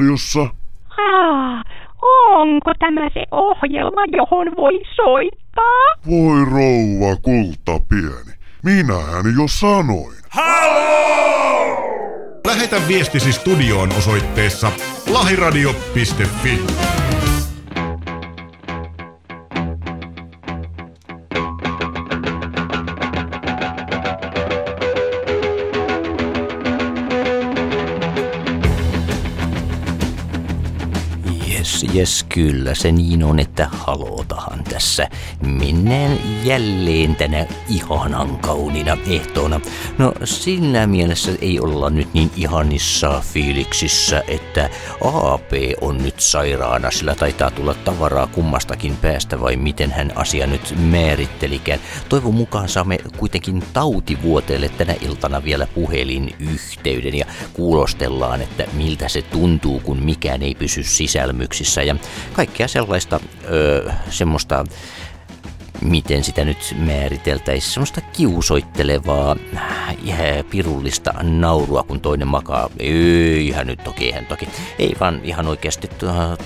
radiossa. Ah, onko tämä se ohjelma, johon voi soittaa? Voi rouva kulta pieni. Minähän jo sanoin. Halo! Lähetä viestisi studioon osoitteessa lahiradio.fi. Jes, kyllä se niin on, että halotahan tässä. Mennään jälleen tänä ihanan kauniina ehtoona. No sillä mielessä ei olla nyt niin ihanissa fiiliksissä, että AP on nyt sairaana, sillä taitaa tulla tavaraa kummastakin päästä vai miten hän asia nyt määrittelikään. Toivon mukaan saamme kuitenkin tautivuoteelle tänä iltana vielä puhelin yhteyden ja kuulostellaan, että miltä se tuntuu, kun mikään ei pysy sisälmyksissä ja kaikkea sellaista öö, semmoista miten sitä nyt määriteltäisiin, semmoista kiusoittelevaa ja pirullista naurua, kun toinen makaa. Ei ihan nyt toki, eihän toki. Ei vaan ihan oikeasti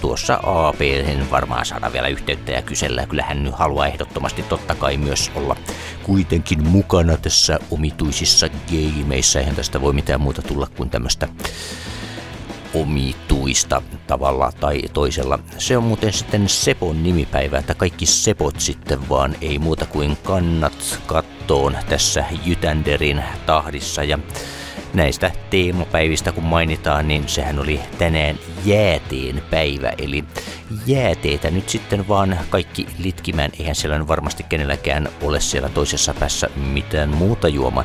tuossa AP varmaan saada vielä yhteyttä ja kysellä. Kyllä hän nyt haluaa ehdottomasti totta kai myös olla kuitenkin mukana tässä omituisissa gameissa. Eihän tästä voi mitään muuta tulla kuin tämmöistä omituista tavalla tai toisella. Se on muuten sitten Sepon nimipäivä, että kaikki Sepot sitten vaan ei muuta kuin kannat kattoon tässä Jytänderin tahdissa ja näistä teemapäivistä kun mainitaan, niin sehän oli tänään jääteen päivä, eli jääteitä nyt sitten vaan kaikki litkimään, eihän siellä varmasti kenelläkään ole siellä toisessa päässä mitään muuta juomaa.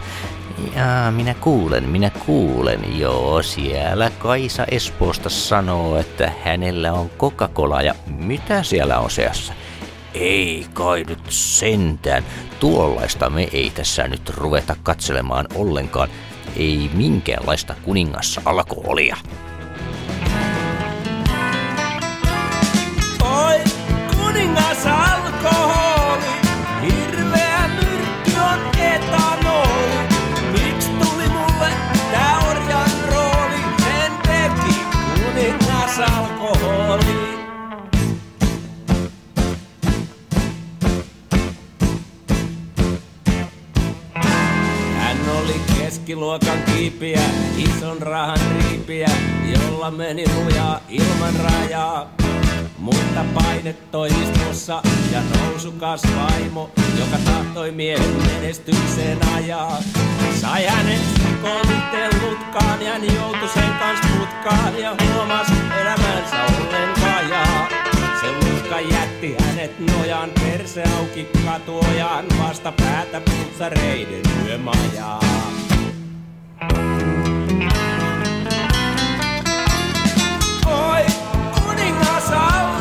Jaa, minä kuulen, minä kuulen. Joo, siellä Kaisa Espoosta sanoo, että hänellä on Coca-Cola ja mitä siellä on seassa? Ei kai nyt sentään. Tuollaista me ei tässä nyt ruveta katselemaan ollenkaan. Ei minkäänlaista kuningassa alkoholia. Oi, kuningas alkoholi, keskiluokan kiipiä, ison rahan riipiä, jolla meni lujaa ilman rajaa. Mutta paine toimistossa ja nousukas vaimo, joka tahtoi miehen menestykseen ajaa. Sai hänet sekoitellutkaan ja hän joutui sen kanssa putkaan ja huomas elämänsä ollen vajaa. Se lutka jätti hänet nojan perse auki katuojaan vasta päätä putsareiden yömajaa. Oi, kuningas alkoholi,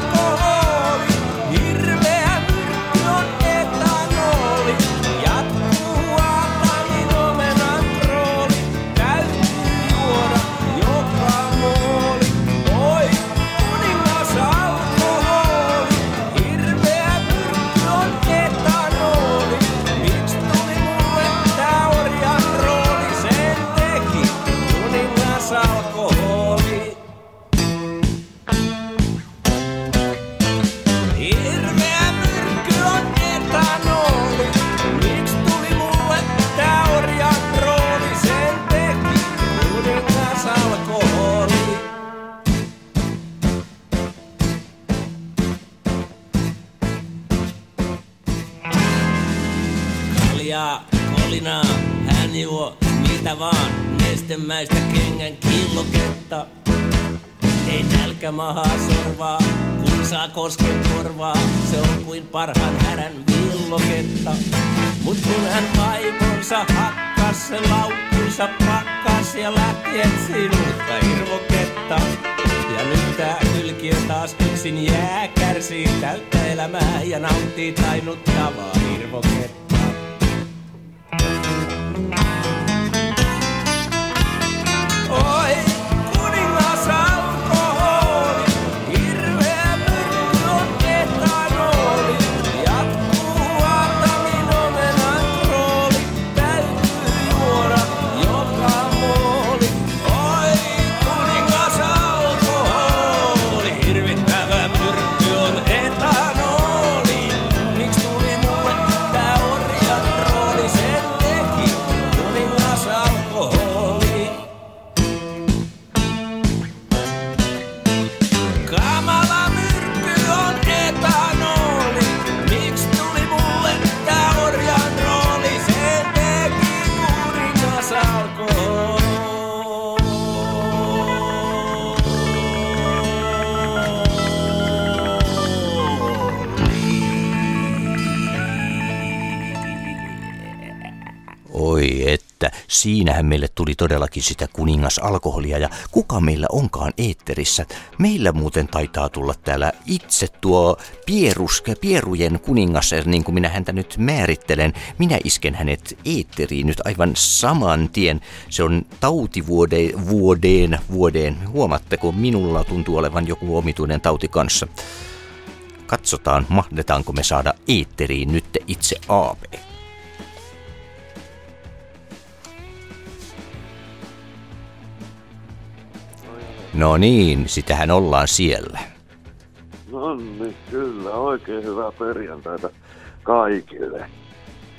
että, siinähän meille tuli todellakin sitä kuningasalkoholia ja kuka meillä onkaan eetterissä. Meillä muuten taitaa tulla täällä itse tuo pieruske, pierujen kuningas, niin kuin minä häntä nyt määrittelen. Minä isken hänet eetteriin nyt aivan saman tien. Se on tautivuodeen vuodeen, vuodeen. Huomaatteko, minulla tuntuu olevan joku omituinen tauti kanssa. Katsotaan, mahdetaanko me saada eetteriin nyt itse AP. No niin, sitähän ollaan siellä. No niin, kyllä, oikein hyvää perjantaita kaikille.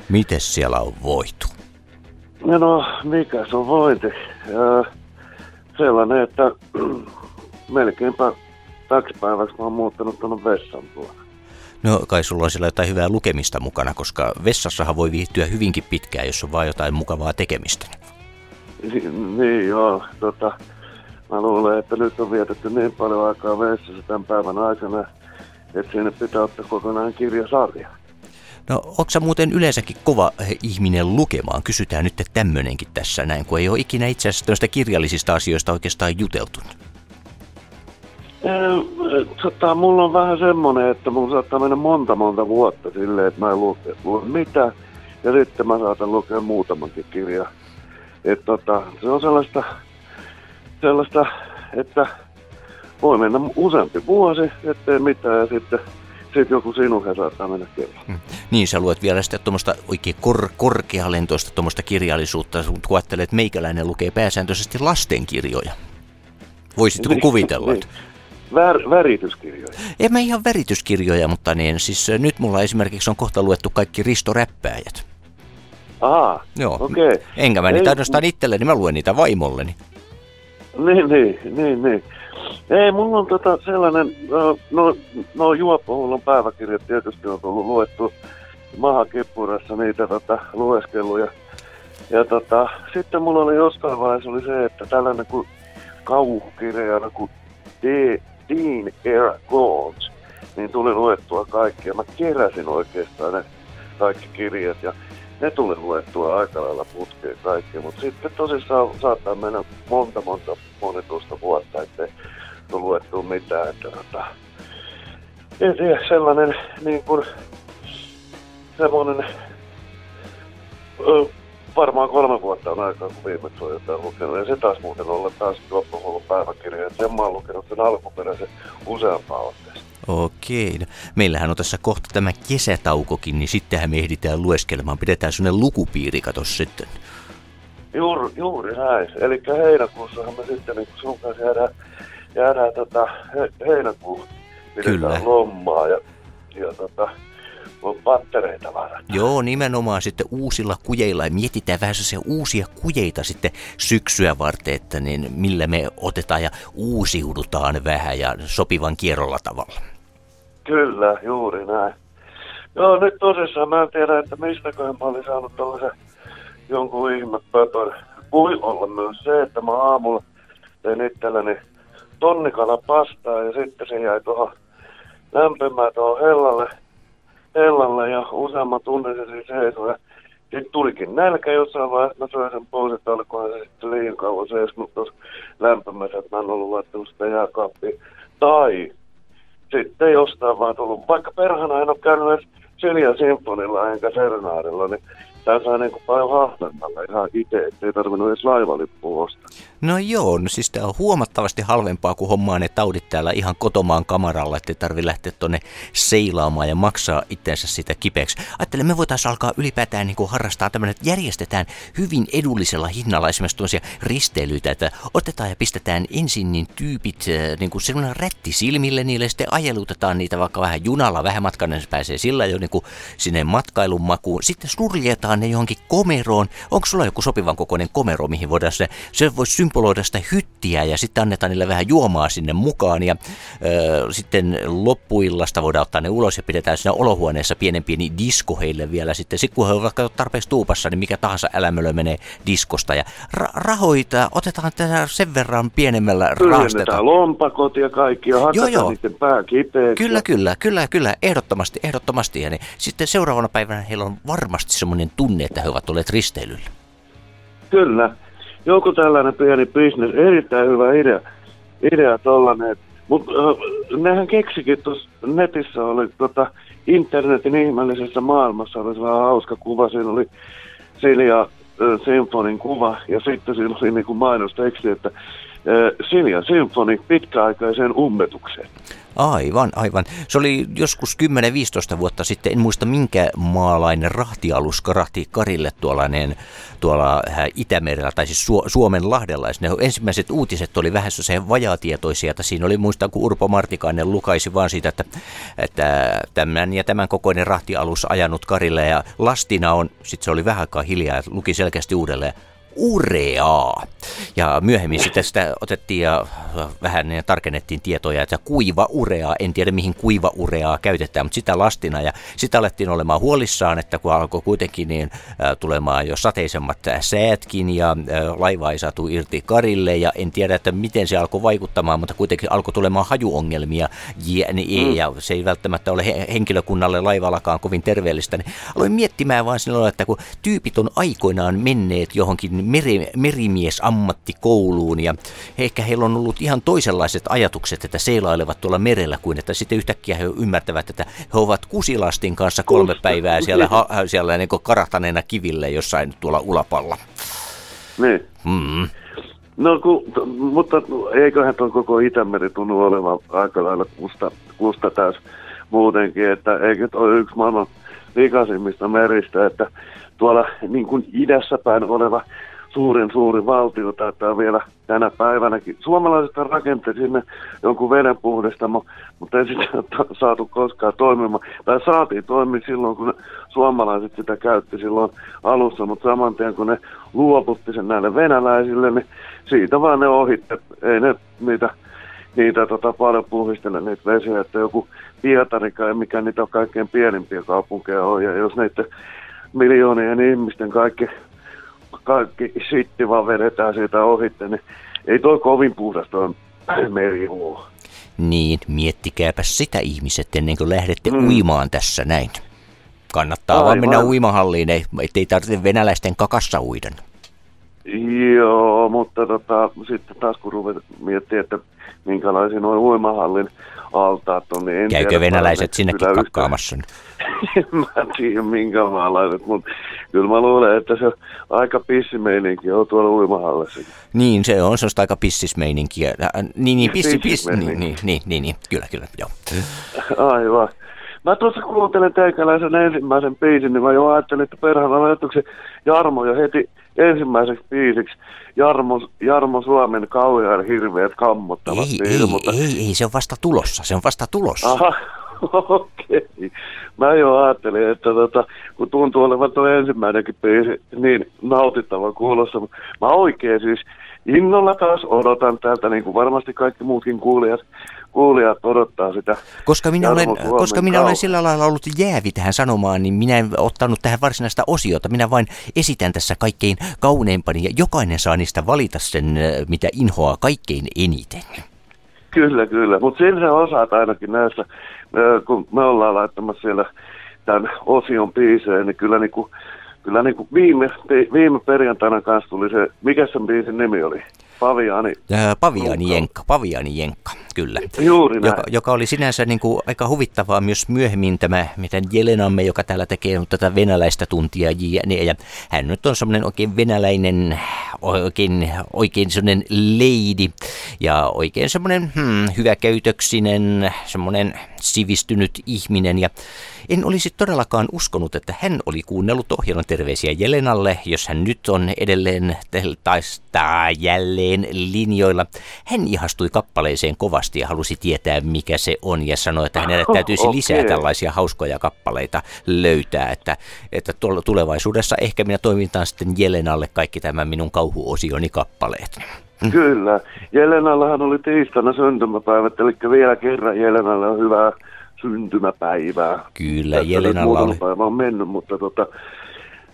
Mites siellä on voitu? No, mikä se on vointi? Ja sellainen, että melkeinpä täksi päiväksi mä oon muuttanut tuonne vessan puolelle. No kai sulla on siellä jotain hyvää lukemista mukana, koska vessassahan voi viihtyä hyvinkin pitkään, jos on vaan jotain mukavaa tekemistä. Niin joo, tota, mä luulen, että nyt on vietetty niin paljon aikaa vessassa tämän päivän aikana, että sinne pitää ottaa kokonaan kirjasarja. No, onko sä muuten yleensäkin kova eh, ihminen lukemaan? Kysytään nyt tämmönenkin tässä näin, kun ei ole ikinä itse asiassa tästä kirjallisista asioista oikeastaan juteltu. Tota, mulla on vähän semmonen, että mulla saattaa mennä monta monta vuotta silleen, että mä en lue, lue mitään. Ja sitten mä saatan lukea muutamankin kirja. Et tota, se on sellaista, sellaista, että voi mennä useampi vuosi, ettei mitään ja sitten sit joku sinuhe saattaa mennä kerran. Hmm. Niin, sä luet vielä sitten tuommoista oikein kor- korkealentoista tuommoista kirjallisuutta, kun ajattelet, että meikäläinen lukee pääsääntöisesti lastenkirjoja. Voisitko Niin, kuvitella? niin. Vär, värityskirjoja. En mä ihan verityskirjoja, mutta niin, siis nyt mulla esimerkiksi on kohta luettu kaikki Risto Räppääjät. Aha, Joo. okei. Okay. Enkä mä niitä ainoastaan itselleni, mä luen niitä vaimolleni. Niin, niin, niin, niin. Ei, mulla on tota sellainen, no, no, no juoppohuollon päiväkirjat tietysti on tullut luettu mahakippurassa niitä tota, lueskeluja. Ja tota, sitten mulla oli jostain vaiheessa oli se, että tällainen kuin kauhukirjana kuin De, Dean Era Gones, niin tuli luettua kaikkia. Mä keräsin oikeastaan ne kaikki kirjat ja ne tuli luettua aika lailla putkeen kaikki, mutta sitten tosissaan saattaa mennä monta monta monituista vuotta, ettei tule luettua mitään. Että, tota, en tiedä, sellainen niin kuin, semmoinen, ö, varmaan kolme vuotta on aikaa, kun viimeksi on jotain lukenut. Ja se taas muuten olla taas loppuhuollon päiväkirja. että Sen mä oon lukenut sen alkuperäisen useampaan otteeseen. Okei, no, meillähän on tässä kohta tämä kesätaukokin, niin sittenhän me ehditään lueskelemaan. Pidetään sellainen lukupiiri, kato sitten. Juuri, juuri näin. Eli heinäkuussahan me sitten niin sun kanssa jäädään, jäädään tota, he, heinäkuun pidetään Kyllä. lommaa ja, ja tota, pattereita varattu. Joo, nimenomaan sitten uusilla kujeilla ja mietitään vähän sellaisia uusia kujeita sitten syksyä varten, että niin millä me otetaan ja uusiudutaan vähän ja sopivan kierrolla tavalla. Kyllä, juuri näin. Joo, nyt tosissaan mä en tiedä, että mistäköhän mä olin saanut tällaisen jonkun ihmepöpön. Voi olla myös se, että mä aamulla tein itselleni tonnikala pastaa ja sitten se jäi tuohon lämpimään tuohon hellalle, hellalle ja useamman tunnin se siis seisoi. Sitten tulikin nälkä jossain vaiheessa, mä söin sen pois, että olikohan se sitten liian kauan seisonut tuossa lämpimässä, että mä en ollut laittanut sitä jääkaappiin. Tai sitten jostain vaan tullut, vaikka perhana en ole käynyt edes Silja Symfonilla enkä Serenaadilla, niin tämä saa niin kuin paljon halvemmalla ihan itse, ettei tarvinnut edes laivalippua ostaa. No joo, no siis tämä on huomattavasti halvempaa kuin hommaa ne taudit täällä ihan kotomaan kamaralla, ettei tarvi lähteä tonne seilaamaan ja maksaa itseensä sitä kipeäksi. Ajattelen, me voitaisiin alkaa ylipäätään niin kuin harrastaa tämmöinen, että järjestetään hyvin edullisella hinnalla esimerkiksi tuollaisia risteilyitä, että otetaan ja pistetään ensin niin tyypit äh, niin kuin semmoinen rätti silmille niille, sitten ajelutetaan niitä vaikka vähän junalla, vähän matkan, niin se pääsee sillä jo niin kuin sinne matkailun makuun. Sitten surjetaan ne johonkin komeroon. Onko sulla joku sopivan kokoinen komero, mihin voidaan se, se voisi symboloida sitä hyttiä ja sitten annetaan niille vähän juomaa sinne mukaan ja ö, sitten loppuillasta voidaan ottaa ne ulos ja pidetään siinä olohuoneessa pienen pieni disko heille vielä sitten. Sitten kun he ovat tarpeeksi tuupassa, niin mikä tahansa älämölö menee diskosta ja ra- rahoita otetaan tätä sen verran pienemmällä. Tyhjennetään lompakot ja kaikki ja Joo, hakataan joo. niiden pää kipeäksi. Kyllä, kyllä, kyllä, kyllä, ehdottomasti, ehdottomasti. Ja niin, sitten seuraavana päivänä heillä on varmasti semmoinen tunne, että he ovat olleet risteilyllä. Kyllä. Joku tällainen pieni bisnes, erittäin hyvä idea, idea tollanen. Mutta nehän keksikin tuossa netissä oli tota, internetin ihmeellisessä maailmassa oli sellainen hauska kuva. Siinä oli Silja Symfonin kuva ja sitten siinä oli niin mainosteksti, että Silja Symfoni pitkäaikaiseen ummetukseen. Aivan, aivan. Se oli joskus 10-15 vuotta sitten, en muista minkä maalainen rahtialus karahti Karille tuollainen, tuolla äh, Itämerellä, tai siis Su- Suomen lahdella. Ne ensimmäiset uutiset oli vähän se vajaatietoisia, että siinä oli muista, kun Urpo Martikainen lukaisi vaan siitä, että, että tämän ja tämän kokoinen rahtialus ajanut Karille ja lastina on, sitten se oli vähän aikaa hiljaa, luki selkeästi uudelleen, ureaa. Ja myöhemmin sitten sitä otettiin ja vähän tarkennettiin tietoja, että kuiva ureaa, en tiedä mihin kuiva ureaa käytetään, mutta sitä lastina. Ja sitä alettiin olemaan huolissaan, että kun alkoi kuitenkin niin tulemaan jo sateisemmat säätkin ja laiva ei saatu irti karille ja en tiedä, että miten se alkoi vaikuttamaan, mutta kuitenkin alkoi tulemaan hajuongelmia ja, mm. ja se ei välttämättä ole henkilökunnalle laivallakaan kovin terveellistä. Niin aloin miettimään vaan silloin, että kun tyypit on aikoinaan menneet johonkin meri, merimiesammattikouluun ja ehkä heillä on ollut ihan toisenlaiset ajatukset, että seilailevat tuolla merellä kuin että sitten yhtäkkiä he ymmärtävät, että he ovat kusilastin kanssa kolme päivää siellä, ha, siellä niin karahtaneena kiville jossain tuolla ulapalla. Niin. Mm. No, ku, mutta eiköhän tuon koko Itämeri tunnu olevan aika lailla kusta, kusta taas muutenkin, että eikö ole yksi maailman likaisimmista meristä, että tuolla niin kuin idässä päin oleva suurin suuri valtio taitaa vielä tänä päivänäkin. Suomalaiset rakenteli sinne jonkun vedenpuhdistamo, mutta ei sitä saatu koskaan toimimaan. Tai saatiin toimia silloin, kun suomalaiset sitä käytti silloin alussa, mutta saman tien kun ne luoputti sen näille venäläisille, niin siitä vaan ne ohitte. Ei ne niitä niitä tota, paljon puhdistele niitä vesiä, että joku Pietarika, mikä niitä on kaikkein pienimpiä kaupunkeja on, ja jos niitä miljoonien ihmisten kaikki kaikki sitti vaan vedetään siitä ohitte, niin ei toi kovin puhdas toi meri ole. Niin, miettikääpä sitä ihmiset ennen kuin lähdette mm. uimaan tässä näin. Kannattaa Aivan. vaan mennä uimahalliin, ei, ettei tarvitse venäläisten kakassa uida. Joo, mutta tota, sitten taas kun ruvet miettiä, että minkälaisia noin uimahallin altaat on, niin en Käykö tiedä, venäläiset sinnekin kakkaamassa? mä en tiedä minkä maalaiset, mutta kyllä mä luulen, että se aika pissimeininki on tuolla uimahallissa. Niin, se on, se on aika pissismeininkiä. Niin, niin, pissi, pissi, niin, niin, niin, niin, niin, kyllä, kyllä, joo. Aivan. Mä tuossa kuuntelen teikäläisen ensimmäisen biisin, niin mä jo ajattelin, että perhana laituksen Jarmo jo heti ensimmäiseksi biisiksi Jarmo, Jarmo Suomen kauhean hirveät kammottavat ei, ei, mutta... ei, ei, se on vasta tulossa, se on vasta tulossa. Aha, okei. Okay. Mä jo ajattelin, että tota, kun tuntuu olevan tuo ensimmäinenkin biisi niin nautittava kuulossa, mutta mä oikein siis innolla taas odotan täältä, niin kuin varmasti kaikki muutkin kuulijat, kuulijat odottaa sitä. Koska minä, olen, koska minä olen sillä lailla ollut jäävi tähän sanomaan, niin minä en ottanut tähän varsinaista osiota. Minä vain esitän tässä kaikkein kauneimpani ja jokainen saa niistä valita sen, mitä inhoaa kaikkein eniten. Kyllä, kyllä. Mutta sen sä osaat ainakin näissä, kun me ollaan laittamassa siellä tämän osion biiseen, niin kyllä niin kuin kyllä niin kuin viime, viime perjantaina kanssa tuli se, mikä sen biisin nimi oli? Paviani. Äh, Paviani Jenkka, Paviani Jenkka, kyllä. Juuri näin. Joka, joka oli sinänsä niin kuin aika huvittavaa myös myöhemmin tämä, miten Jelenamme, joka täällä tekee tätä venäläistä tuntia, ja, ja hän nyt on semmoinen oikein venäläinen, oikein, oikein semmoinen lady, ja oikein semmoinen hmm, hyväkäytöksinen, semmoinen sivistynyt ihminen, ja en olisi todellakaan uskonut, että hän oli kuunnellut ohjelman terveisiä Jelenalle, jos hän nyt on edelleen taistaa jälleen linjoilla. Hän ihastui kappaleeseen kovasti ja halusi tietää, mikä se on, ja sanoi, että hänelle täytyisi okay. lisää tällaisia hauskoja kappaleita löytää, että, että tulevaisuudessa ehkä minä toimintaan sitten Jelenalle kaikki tämän minun kauhuosioni kappaleet. Kyllä. Jelenallahan oli tiistaina syntymäpäivät, eli vielä kerran Jelenalle on hyvää syntymäpäivää. Kyllä, Jelenalla oli. Päivä on mennyt, mutta tota,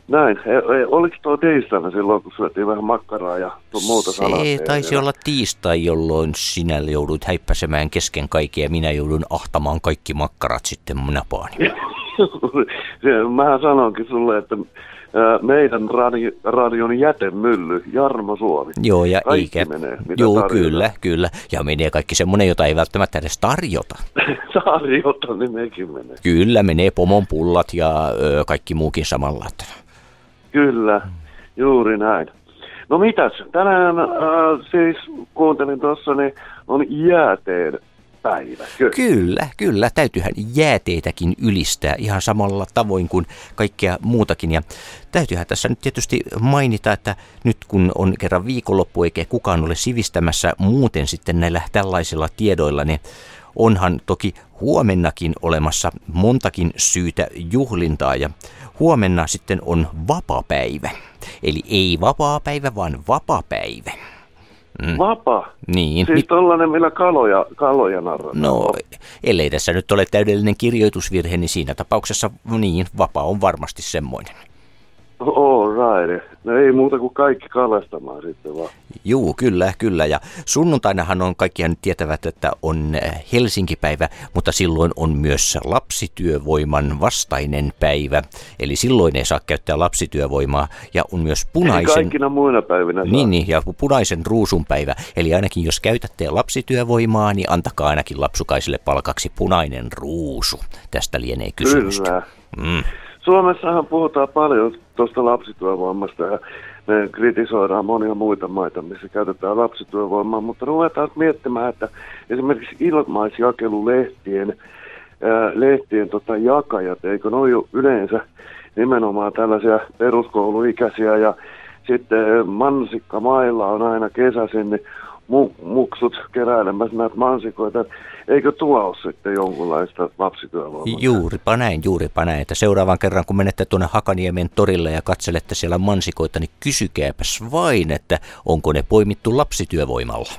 näin. E, e, oliko tuo tiistaina silloin, kun syötiin vähän makkaraa ja muuta Se salaatteja? taisi olla tiistai, jolloin sinä joudut häippäsemään kesken kaiken ja minä joudun ahtamaan kaikki makkarat sitten napaani. Mähän sanoinkin sulle, että meidän radio, radion jätemylly, Jarmo Suomi. Joo, ja Kaikki eikä. menee, mitä Joo, tarjotaan. kyllä, kyllä. Ja menee kaikki semmoinen, jota ei välttämättä edes tarjota. Tarjota, niin mekin menee. Kyllä, menee pomon pullat ja ö, kaikki muukin samalla. Kyllä, juuri näin. No mitäs, tänään äh, siis kuuntelin tuossa, niin on jääteen päivä. Kyllä. Kyllä. Täytyyhän jääteitäkin ylistää ihan samalla tavoin kuin kaikkea muutakin. Ja täytyyhän tässä nyt tietysti mainita, että nyt kun on kerran viikonloppu eikä kukaan ole sivistämässä muuten sitten näillä tällaisilla tiedoilla, niin onhan toki huomennakin olemassa montakin syytä juhlintaa ja huomenna sitten on vapapäivä. Eli ei vapaapäivä, vaan vapapäivä. Vapa. Niin, Siis tollanen, millä kaloja, kaloja narrataan. No, ellei tässä nyt ole täydellinen kirjoitusvirhe, niin siinä tapauksessa niin, vapaa on varmasti semmoinen. All right. No ei muuta kuin kaikki kalastamaan sitten vaan. Juu, kyllä, kyllä. Ja sunnuntainahan on, kaikkihan nyt tietävät, että on äh, Helsinki-päivä, mutta silloin on myös lapsityövoiman vastainen päivä. Eli silloin ei saa käyttää lapsityövoimaa. Ja on myös punaisen... Kaikkina muina päivinä saa. Niin, niin, ja punaisen ruusun päivä. Eli ainakin jos käytätte lapsityövoimaa, niin antakaa ainakin lapsukaisille palkaksi punainen ruusu. Tästä lienee kysymys. Kyllä. Mm. Suomessahan puhutaan paljon tuosta lapsityövoimasta ja me kritisoidaan monia muita maita, missä käytetään lapsityövoimaa, mutta ruvetaan miettimään, että esimerkiksi ilmaisjakelulehtien lehtien tota, jakajat, eikö ne ole yleensä nimenomaan tällaisia peruskouluikäisiä ja sitten mansikkamailla on aina kesäisin niin mu- muksut keräilemässä näitä mansikoita. Eikö tuo ole sitten jonkunlaista lapsityövoimaa? Juuripa näin, juuripa näin. Että seuraavan kerran, kun menette tuonne Hakaniemen torille ja katselette siellä mansikoita, niin kysykääpäs vain, että onko ne poimittu lapsityövoimalla.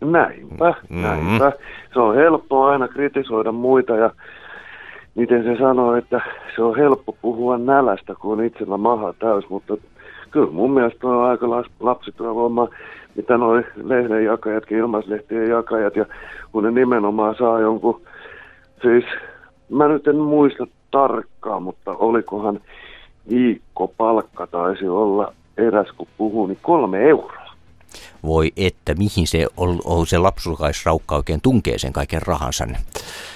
Näinpä, Mm. näinpä. Se on helppoa aina kritisoida muita ja miten se sanoo, että se on helppo puhua nälästä, kun on itsellä maha täys, mutta kyllä mun mielestä on aika lapsityövoimaa, mitä noi lehdenjakajatkin, ilmaislehtien jakajat, ja kun ne nimenomaan saa jonkun, siis mä nyt en muista tarkkaan, mutta olikohan viikkopalkka taisi olla eräs, kun puhuu, niin kolme euroa. Voi että, mihin se, on, on se lapsukaisraukka oikein tunkee sen kaiken rahansa.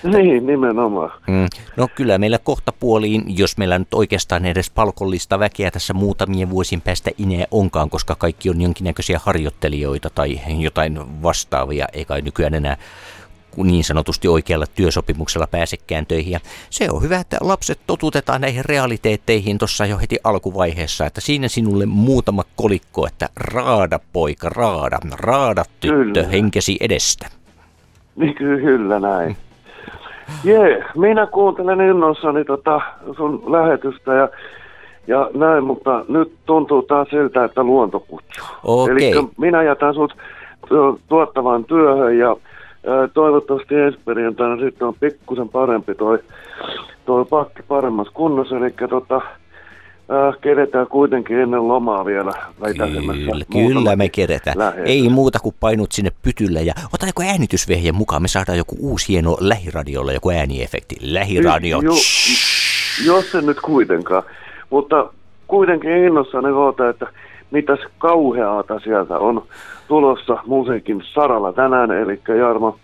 Niin, nimenomaan. Mm. No kyllä meillä kohta puoliin, jos meillä nyt oikeastaan edes palkollista väkeä tässä muutamien vuosien päästä inää onkaan, koska kaikki on jonkinnäköisiä harjoittelijoita tai jotain vastaavia, eikä nykyään enää niin sanotusti oikealla työsopimuksella pääsekään töihin. Ja se on hyvä, että lapset totutetaan näihin realiteetteihin tuossa jo heti alkuvaiheessa, että siinä sinulle muutama kolikko, että raada poika, raada, raada tyttö Kyllä. henkesi edestä. Niin kyllä näin. Jee, minä kuuntelen innoissani tota sun lähetystä ja, ja näin, mutta nyt tuntuu taas siltä, että luonto kutsuu. Okei. Eli minä jätän sut tu- tuottavaan työhön ja toivottavasti ensi perjantaina sitten on pikkusen parempi toi, toi pakki paremmassa kunnossa, eli tota, ää, kedetään kuitenkin ennen lomaa vielä. Kyllä, kyllä me keretään. Ei muuta kuin painut sinne pytylle ja ota joku äänitysvehje mukaan. Me saadaan joku uusi hieno lähiradiolla joku ääniefekti. Lähiradio. Jo, jos se nyt kuitenkaan. Mutta kuitenkin innossani oota, että mitäs kauheata sieltä on tulossa musiikin saralla tänään, eli Jarmo,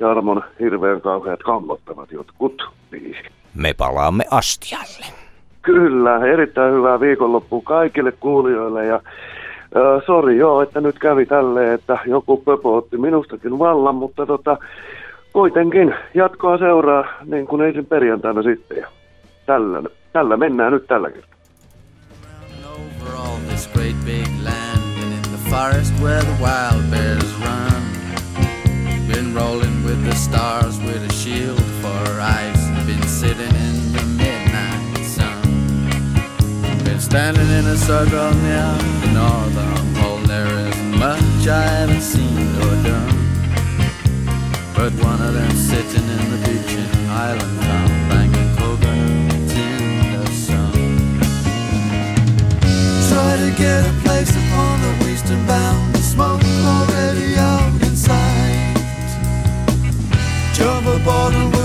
Jarmon hirveän kauheat kammottavat jotkut biisit. Me palaamme astialle. Kyllä, erittäin hyvää viikonloppua kaikille kuulijoille ja äh, sori joo, että nyt kävi tälleen, että joku pöpö otti minustakin vallan, mutta tota, kuitenkin jatkoa seuraa niin kuin ensin perjantaina sitten ja tällä, tällä mennään nyt tällä kertaa. Forest where the wild bears run. Been rolling with the stars with a shield for and been sitting in the midnight sun. Been standing in a circle near the northern pole. There isn't much I haven't seen or done. But one of them sitting in the beach in Island Town, banging coconuts in the sun. Try to get a place upon the western bound. The smoke already out in sight. Jump aboard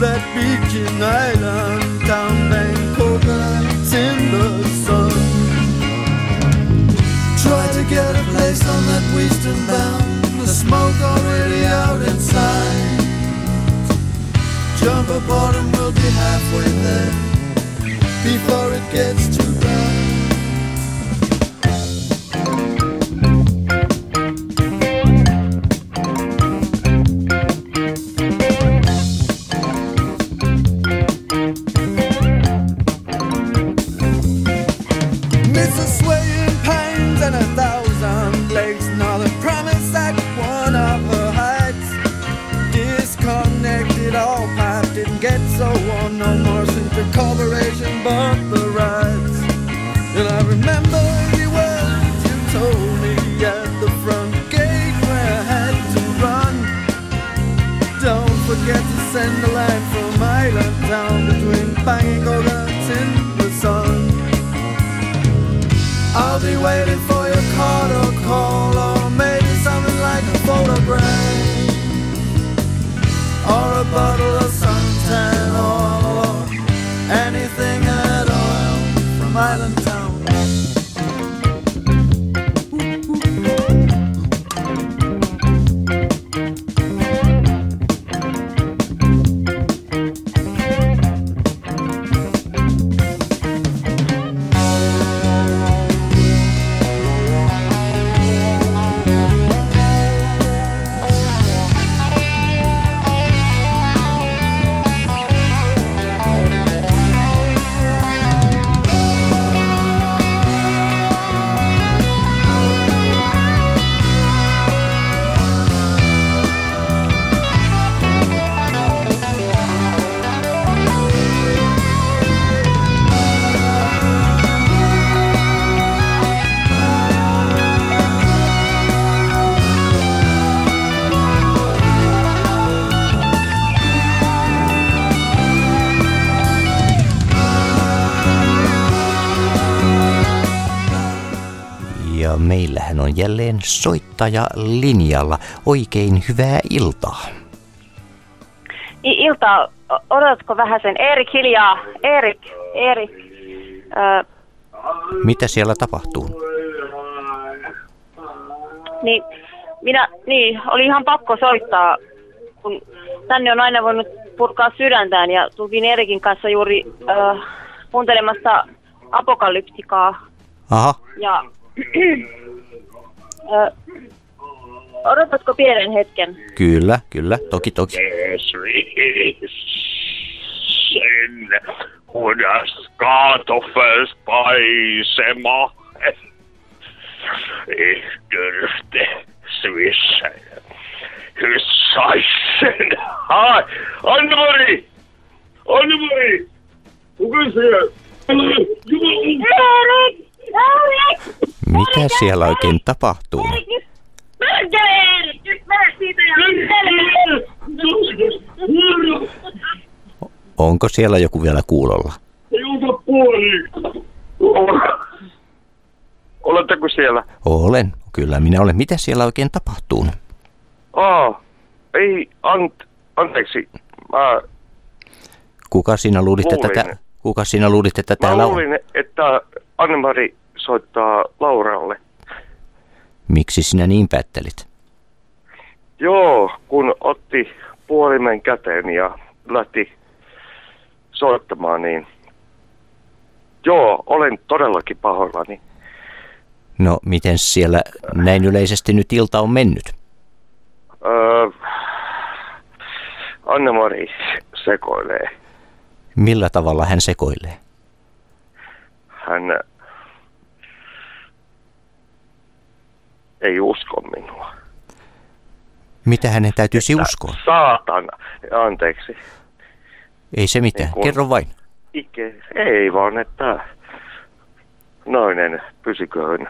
that beaching island town, Vancouver, it's in the sun. Try to get a place on that western bound, the smoke already out inside. Jump aboard and we'll be halfway there before it gets too jälleen soittaja linjalla. Oikein hyvää iltaa. I- Ilta, o- odotatko vähän sen? Erik hiljaa. Erik, Erik. Ö, Mitä siellä tapahtuu? niin, minä, niin, oli ihan pakko soittaa, kun tänne on aina voinut purkaa sydäntään ja tultiin Erikin kanssa juuri ö, kuuntelemassa apokalyptikaa. Aha, Ja ö, odotatko pienen hetken? kyllä, kyllä, toki, toki. Sen. Ich dürfte. Hai, Anne-Mari! Anne-Mari! Kuka siellä? Erik! Mitä siellä oikein tapahtuu? Onko siellä joku vielä kuulolla? Oletteko siellä? Olen, kyllä minä olen. Mitä siellä oikein tapahtuu? Aa, ei, ant, anteeksi. Mä, Kuka sinä luulit, että, tä, kuka sinä luulit, että mä täällä on? luulin, että Anne-Mari soittaa Lauralle. Miksi sinä niin päättelit? Joo, kun otti puolimen käteen ja lähti soittamaan, niin joo, olen todellakin pahoillani. No, miten siellä näin yleisesti nyt ilta on mennyt? Öö, Anne-Mari sekoilee. Millä tavalla hän sekoilee? Hän ei usko minua. Mitä hänen täytyisi Että uskoa? Saatana. Anteeksi. Ei se mitään, Niin kuin- kerro vain. Ike, ei vaan, että nainen pysyköön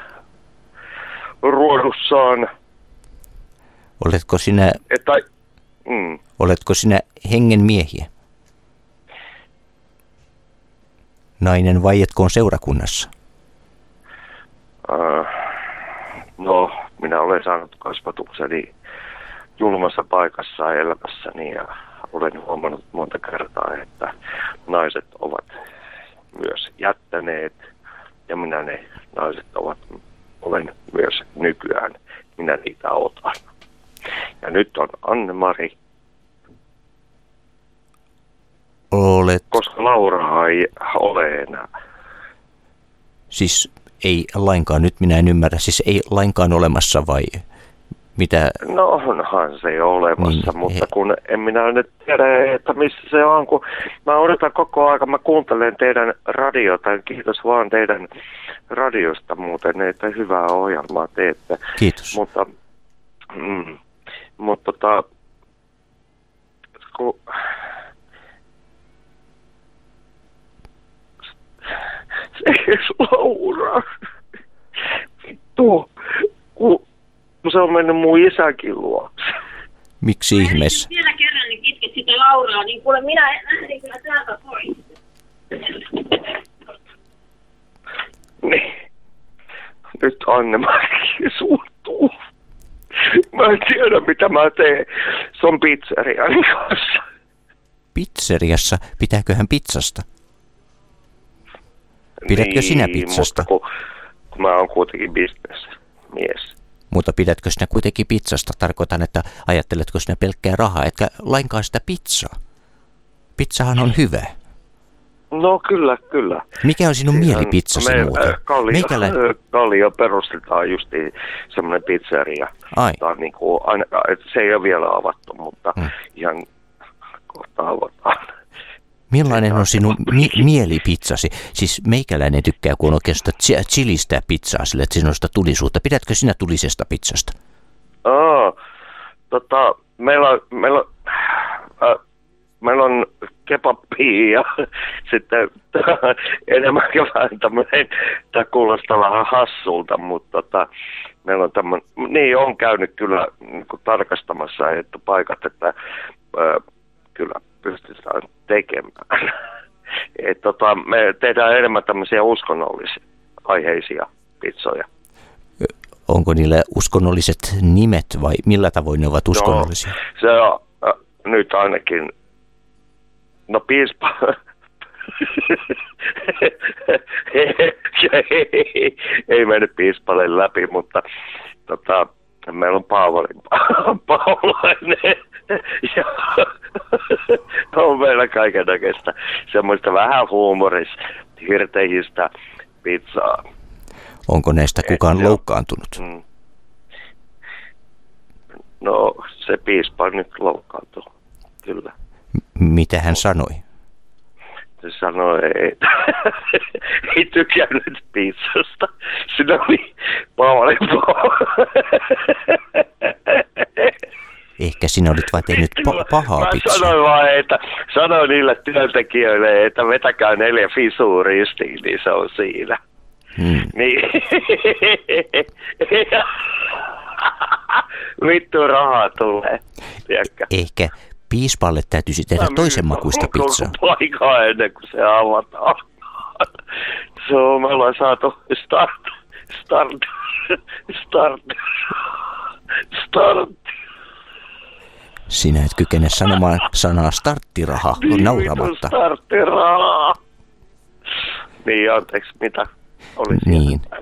ruodussaan. Oletko sinä, Että, mm, oletko sinä hengen miehiä? Nainen vaietkoon seurakunnassa. äh, no, minä olen saanut kasvatukseni julmassa paikassa elämässäni ja olen huomannut monta kertaa, että naiset ovat myös jättäneet ja minä ne naiset ovat, olen myös nykyään, minä niitä otan. Ja nyt on Anne-Mari, Olet, koska Laura ei ole enää. siis ei lainkaan, nyt minä en ymmärrä, siis ei lainkaan olemassa vai mitä? No onhan se olemassa, Niin, mutta he- kun en minä nyt tiedä, että missä se on, kun mä odotan koko aika, mä kuuntelen teidän radiota, kiitos vaan teidän radiosta muuten, että hyvää ohjelmaa teette. Kiitos. Mutta, mm, mutta tota, kun, se Laura, vittu, kun se on mennyt mun isäkin luokse. Miksi ihmeessä? Vielä kerran niin kitket sitä Lauraa, niin kuule minä lähdin kyllä täältä pois. Niin. Nyt Anne-Mari suuttuu. Mä en tiedä, mitä mä teen. Se on pizzerian kanssa. Pizzeriassa, pitääköhän pizzasta? Pidätkö sinä pizzasta? Niin, Mutta kun, kun mä oon kuitenkin bisnesmies. Mutta pidätkö sinä kuitenkin pizzasta? Tarkoitan, että ajatteletko sinä pelkkää rahaa, etkä lainkaan sitä pizzaa. Pizzahan on hyvä. No kyllä, kyllä. Mikä on sinun mielipizzasi muuten? Kallio, äh, Kallio perustetaan justiin semmoinen pizzeria. Ai. On niin kuin, se ei ole vielä avattu, mutta Hmm. ihan kohta avataan. Millainen on sinun mi- mielipizzasi? Siis meikäläinen tykkää, kun on chi- chilistä pizzaa, sille, että sitä tulisuutta. Pidätkö sinä tulisesta pizzasta? Aa, tota, meillä on, meillä on, äh, meillä on kebabia ja sitten enemmänkin vähän tämmöinen, tämä kuulostaa vähän hassulta, mutta tota, meillä on tämmöinen, niin on käynyt kyllä niin tarkastamassa, että paikat, että äh, kyllä pystytään tekemään. Et, tota, me tehdään enemmän tämmöisiä uskonnollisia aiheisia pizzoja. Onko niillä uskonnolliset nimet vai millä tavoin ne ovat uskonnollisia? No, se on äh, nyt ainakin, no piispa, ei, ei mennyt piispalle läpi, mutta tota, meillä on Paavali Paulainen ja on meillä kaiken näköistä semmoista vähän huumoris, hirteistä pizzaa. Onko näistä kukaan joo. loukkaantunut? Mm. No, se piispa nyt loukkaantui, kyllä. M- Mitä hän sanoi? Se sanoi, että ei tykännyt pizzasta. Siinä oli Paavali Ehkä sinä olit vain tehnyt pa- pahaa Mä pizzaa. sanoin vaan, että sanoin niille työntekijöille, että vetäkää neljä fisua ristiin, niin se on siinä. Hmm. Niin. Vittu rahaa tulee, tiedätkö? Ehkä piispalle täytyisi tehdä toisen makuista pizzaa. Aikaa ennen kuin se avataan. Se on, me ollaan saatu start, start, start, start. Sinä et kykene sanomaan sanaa starttiraha Niin, nauramatta. vittu starttirahaa. Niin, anteeksi, mitä? Oli siellä?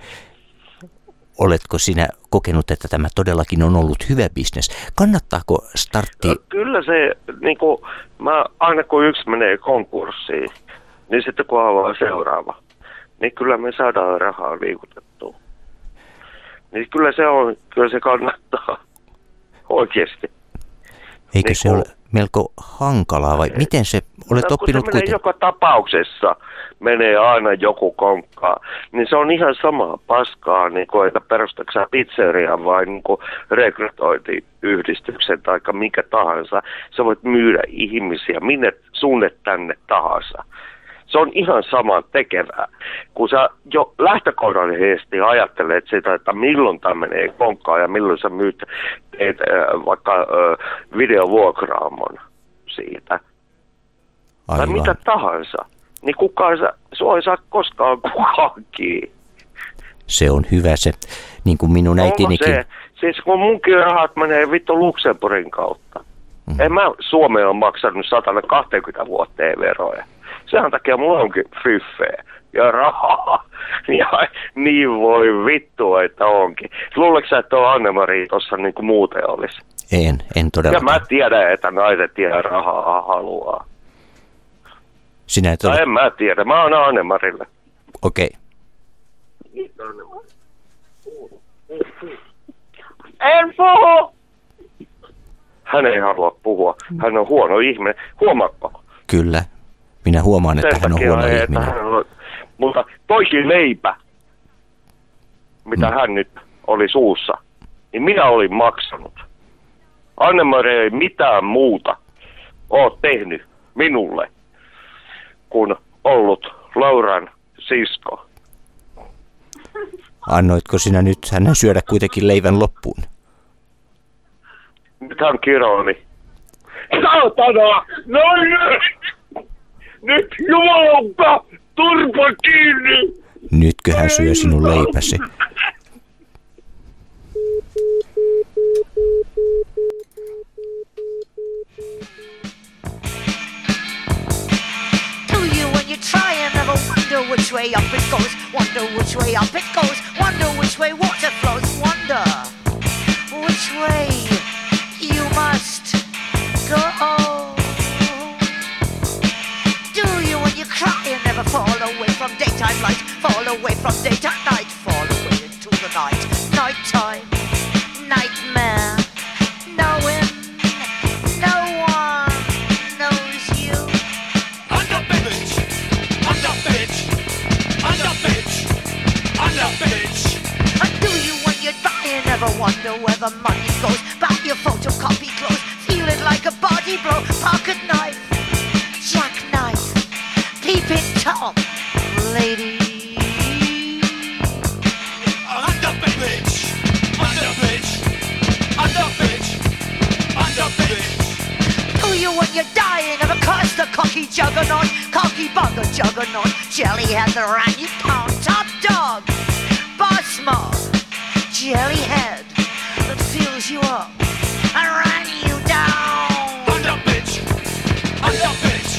Oletko sinä kokenut, että tämä todellakin on ollut hyvä bisnes? Kannattaako startti... No, kyllä se, niin kuin, mä, aina kun yksi menee konkurssiin, niin sitten kun avaa seuraava, niin kyllä me saadaan rahaa liikutettua. Niin kyllä se on, kyllä se kannattaa oikeasti. Eikö niin se ole melko hankalaa vai miten se... Olet No, kun oppinut se menee kuitenkin... joka tapauksessa, menee aina joku konkkaa, niin se on ihan samaa paskaa, niin kuin, että perustatko sä pizzerian vai niin kuin rekrytointiyhdistyksen tai mikä tahansa. Sä voit myydä ihmisiä minne sunne tänne tahansa. Se on ihan sama tekevää. Kun sä jo lähtökohdallisesti ajattelet sitä, että milloin tämä menee konkkaan ja milloin sä myyt teet, äh, vaikka äh, videovuokraamon siitä, tai Aivan. mitä tahansa, niin kukaan sä, sua ei saa koskaan kukaan kiinni. Se on hyvä se, niin kuin minun äitinikin. se, siis kun munkin rahat menee vittu Luxemburgin kautta. Mm. En mä Suomeen on maksanut 120 vuotta veroja. Sen takia mulla onkin fyffeä ja rahaa. Ja niin voi vittu, että onkin. Luuleeko sä, että on Anne-Mari tuossa niin kuin muuten olisi? En, en Ja todellakaan. mä tiedän, että naiset ja rahaa haluaa. Sinä et Tai ole, en mä tiedä, mä oon Anne-Marille. okei. En puhu! Hän ei halua puhua. Hän on huono ihminen. Huomaatko? Kyllä. Minä huomaan, että hän on huono että ihminen. on, mutta toikin leipä, mitä Mm. hän nyt oli suussa, niin minä olin maksanut. Anne-Mari ei mitään muuta ole tehnyt minulle, kuin ollut Lauran sisko. Annoitko sinä nyt hänen syödä kuitenkin leivän loppuun? Nyt hän kironi. Saatana! No nyt! Nyt jumalauta! Turpa kiinni! Nytkö hän syö sinun leipäsi? Do you when you try and never wonder which way up it goes? Wonder which way up it goes? Wonder which way water flows? Wonder which way you must go? You you cry and never fall away from daytime light? Fall away from daytime night? Fall away into the night. Nighttime, nightmare, knowing no one knows you. Under bitch, under bitch, under bitch, under bitch. And do you when you're dying ever wonder where the money goes? Buy your photocopy clothes, feel it like a body blow. Pocket knife, cocky juggernaut? Cocky bugger juggernaut, jelly head the ran you pound, top dog, boss mob, jelly head that fills you up and ran you down. Under bitch, under bitch,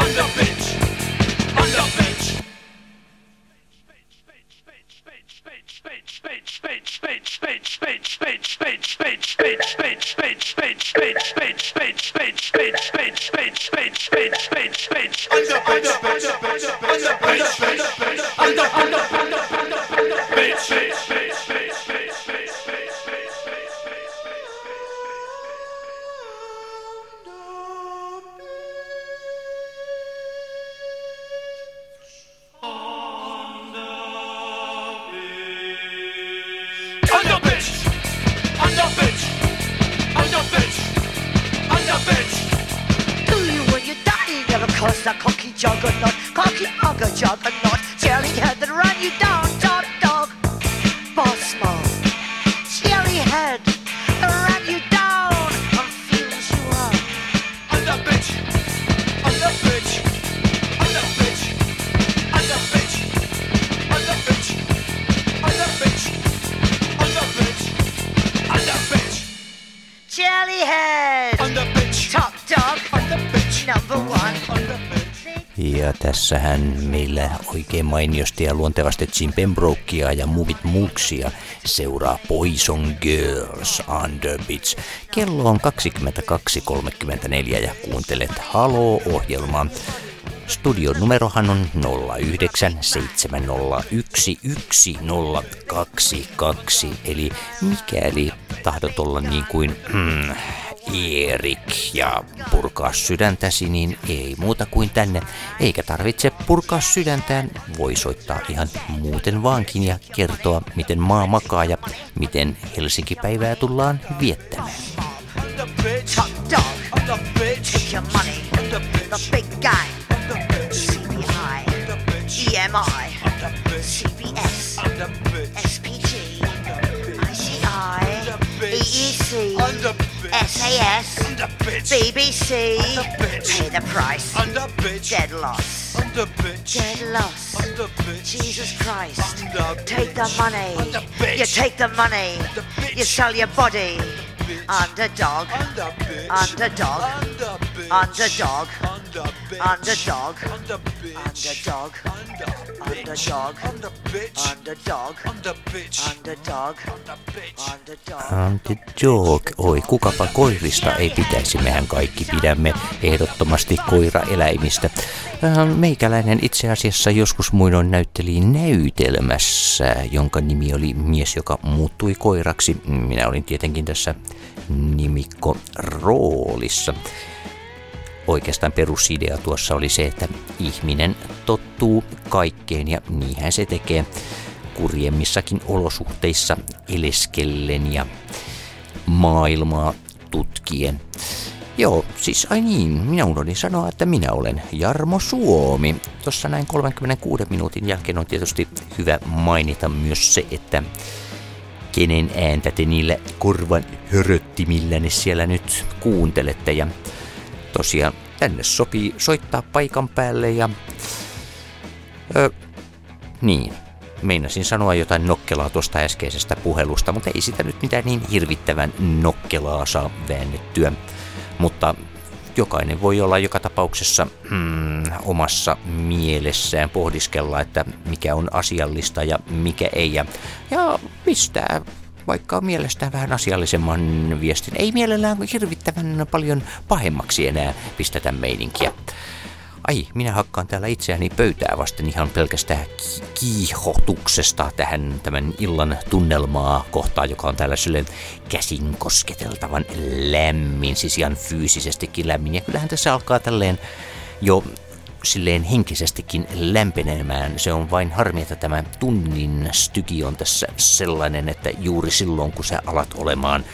under bitch, Under, under, under, under. Tässähän meillä oikein mainiosti ja luontevasti Jim Pembrokea ja Muvit Mulksia seuraa Poison Girls Under Beach. Kello on 22.34 ja kuuntelet Halo-ohjelmaa. Studion numerohan on 0970111022, eli mikäli tahdot olla niin kuin hmm, Erik ja purkaa sydäntäsi, niin ei muuta kuin tänne. Eikä tarvitse purkaa sydäntään, voi soittaa ihan muuten vaankin ja kertoa, miten maa makaa ja miten Helsinki-päivää tullaan viettämään. Under bitch, bitch, SAS, under bitch, BBC, under bitch. pay the price, under bitch, dead loss, under bitch, dead loss. Jesus Christ. Take the money. You take the money. You sell your body. Underdog. Underdog. Underdog. Underdog. Underdog. Underdog. Underdog. Underdog. Underdog. Underdog. Oi, kukapa koirista ei pitäisi. Mehän kaikki pidämme ehdottomasti koiraeläimistä. Ähm, Meikäläinen itse asiassa joskus muinoin näytteli näytelmässä, jonka nimi oli Mies, joka muuttui koiraksi. Minä olin tietenkin tässä nimikko roolissa. Oikeastaan perusidea tuossa oli se, että ihminen tottuu kaikkeen ja niinhän se tekee kurjemmissakin olosuhteissa eleskellen ja maailmaa tutkien. Joo, siis ai niin, minä unohdin sanoa, että minä olen Jarmo Suomi. Tuossa näin 36 minuutin jälkeen on tietysti hyvä mainita myös se, että kenen ääntä te niillä korvan höröttimillänne siellä nyt kuuntelette. Ja tosiaan tänne sopii soittaa paikan päälle ja... Ö, niin, meinasin sanoa jotain nokkelaa tuosta äskeisestä puhelusta, mutta ei sitä nyt mitään niin hirvittävän nokkelaa saa väännettyä. Mutta jokainen voi olla joka tapauksessa mm, omassa mielessään pohdiskella, että mikä on asiallista ja mikä ei. Ja, ja pistää vaikka mielestään vähän asiallisemman viestin. Ei mielellään hirvittävän paljon pahemmaksi enää pistetä meininkiä. Ai, minä hakkaan täällä itseäni pöytää vasten ihan pelkästään ki- kiihotuksesta tähän tämän illan tunnelmaa kohtaan, joka on täällä silleen käsin kosketeltavan lämmin, siis ihan fyysisestikin lämmin. Ja kyllähän tässä alkaa tälleen jo silleen henkisestikin lämpenemään. Se on vain harmi, että tämä tunnin styki on tässä sellainen, että juuri silloin kun sä alat olemaan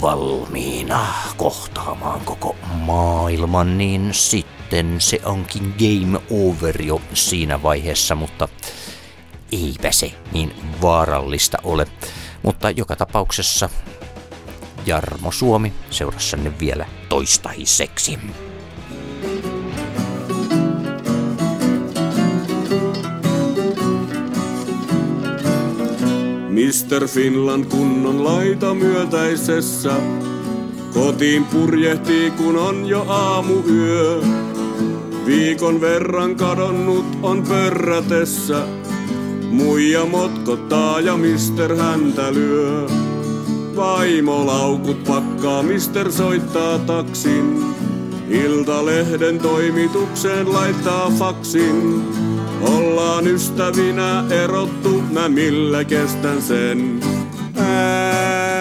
valmiina kohtaamaan koko maailman, niin sitten se onkin game over jo siinä vaiheessa, mutta eipä se niin vaarallista ole. Mutta joka tapauksessa Jarmo Suomi seurassanne vielä toistaiseksi. Mr. Finland kunnon laita myötäisessä. Kotiin purjehtii kun on jo aamuyö. Viikon verran kadonnut on pörrätessä. Muija motkottaa ja mister häntä lyö. Vaimo laukut pakkaa, mister soittaa taksin. Iltalehden toimitukseen laittaa faksin. Ollaan ystävinä erottu, mä millä kestän sen. Ää,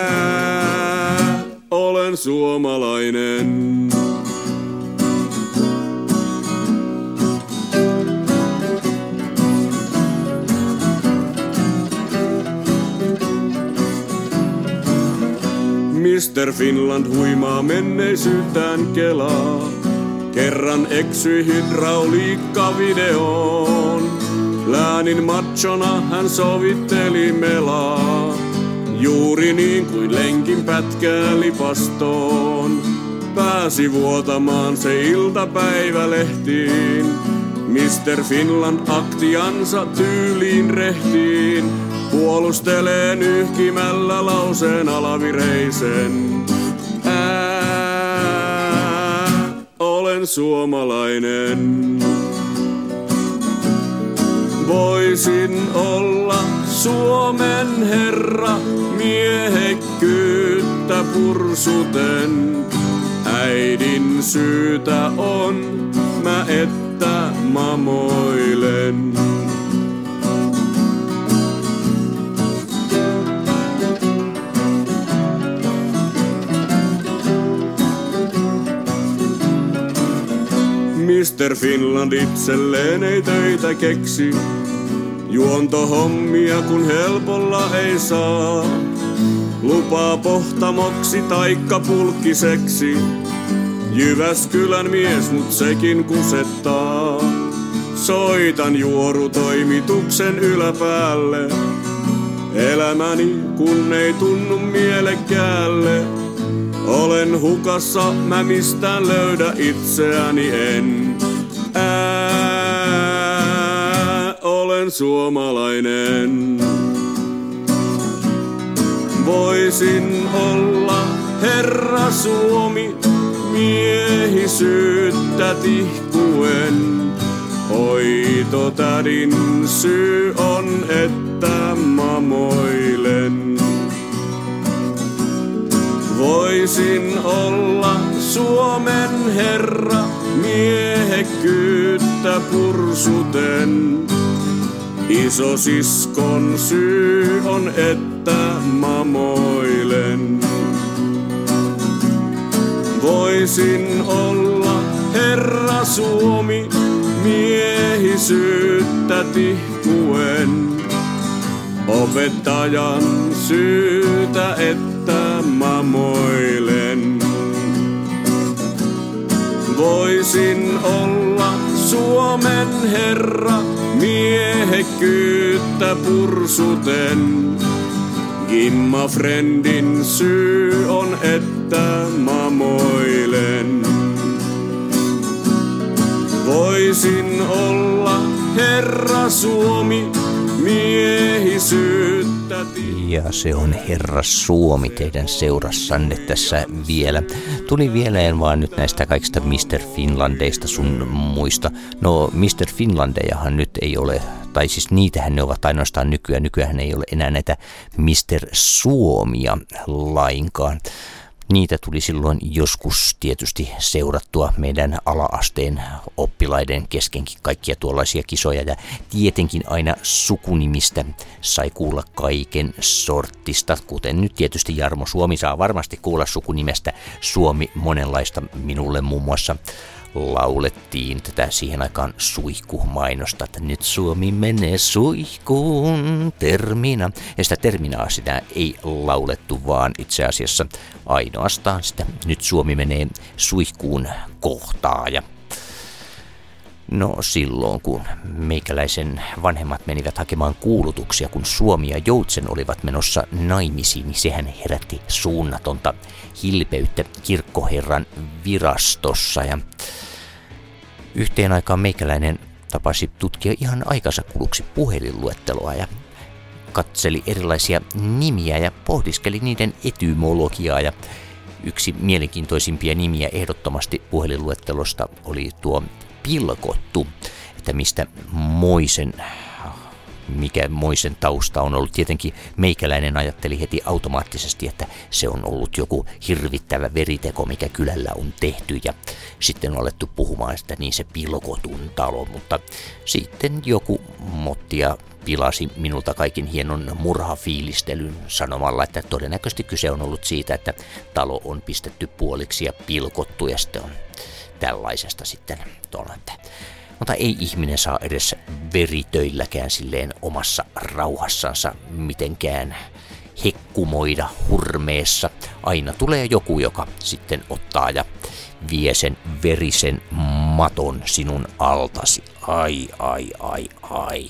olen suomalainen. Mr. Finland huimaa menneisyyttään kelaa. Kerran eksyi hydrauliikkavideoon. Läänin machona hän sovitteli melaa. Juuri niin kuin lenkin pätkää lipastoon. Pääsi vuotamaan se iltapäivälehtiin. Mr. Finland aktiansa tyyliin rehtiin. Puolustelee nyhkimällä lauseen alavireisen. Ää, olen suomalainen. Voisin olla Suomen herra miehekkyyttä pursuten. Äidin syytä on mä että mamoilen. Mr. Finland itselleen ei töitä keksi. Juontohommia kun helpolla ei saa. Lupaa pohtamoksi taikka pulkkiseksi. Jyväskylän mies, mut sekin kusettaa. Soitan juorutoimituksen yläpäälle. Elämäni kun ei tunnu mielekkäälle. Olen hukassa, mä mistään löydä itseäni en. Ää, olen suomalainen. Voisin olla herra Suomi miehisyyttä tihkuen. Hoitotädin syy on, että mamoilen. Voisin olla Suomen herra miehekkyyttä pursuten. Isosiskon syy on, että mamoilen. Voisin olla herra Suomi miehisyyttä tihkuen. Opettajan syytä, että mamoilen. Voisin olla Suomen herra miehekkyyttä pursuten. Gimma friendin syy on, että mamoilen. Voisin olla herra Suomi miehisyyttä Ja se on Herra Suomi teidän seurassanne tässä vielä. Tuli vieleen vaan nyt näistä kaikista Mr. Finlandeista sun muista. No Mr. Finlandejahan nyt ei ole, tai siis niitähän ne ovat ainoastaan nykyään. Nykyään ei ole enää näitä Mr. Suomia lainkaan. Niitä tuli silloin joskus tietysti seurattua meidän alaasteen oppilaiden keskenkin kaikkia tuollaisia kisoja. Ja tietenkin aina sukunimistä sai kuulla kaiken sortista, kuten nyt tietysti Jarmo Suomi saa varmasti kuulla sukunimestä. Suomi monenlaista minulle muun muassa laulettiin tätä siihen aikaan suihkumainosta, että nyt Suomi menee suihkuun termina. Ja sitä terminaa sitä ei laulettu, vaan itse asiassa ainoastaan sitä nyt Suomi menee suihkuun kohtaa. Ja No silloin, kun meikäläisen vanhemmat menivät hakemaan kuulutuksia, kun Suomi ja Joutsen olivat menossa naimisiin, niin sehän herätti suunnatonta hilpeyttä kirkkoherran virastossa. Ja yhteen aikaan meikäläinen tapasi tutkia ihan aikansa kuluksi puhelinluetteloa ja katseli erilaisia nimiä ja pohdiskeli niiden etymologiaa ja yksi mielenkiintoisimpia nimiä ehdottomasti puhelinluettelosta oli tuo pilkottu, että mistä Moisen mikä Moisen tausta on ollut. Tietenkin meikäläinen ajatteli heti automaattisesti, että se on ollut joku hirvittävä veriteko, mikä kylällä on tehty ja sitten on alettu puhumaan, että niin se pilkotun talo, mutta sitten joku mottia pilasi minulta kaikin hienon murhafiilistelyn sanomalla, että todennäköisesti kyse on ollut siitä, että talo on pistetty puoliksi ja pilkottu ja sitten on tällaisesta sitten tuolla, mutta ei ihminen saa edes veritöilläkään silleen omassa rauhassansa mitenkään hekkumoida hurmeessa. Aina tulee joku, joka sitten ottaa ja vie sen verisen maton sinun altasi. Ai, ai, ai, ai.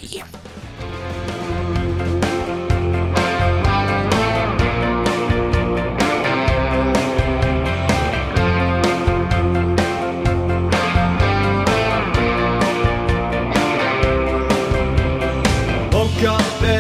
Up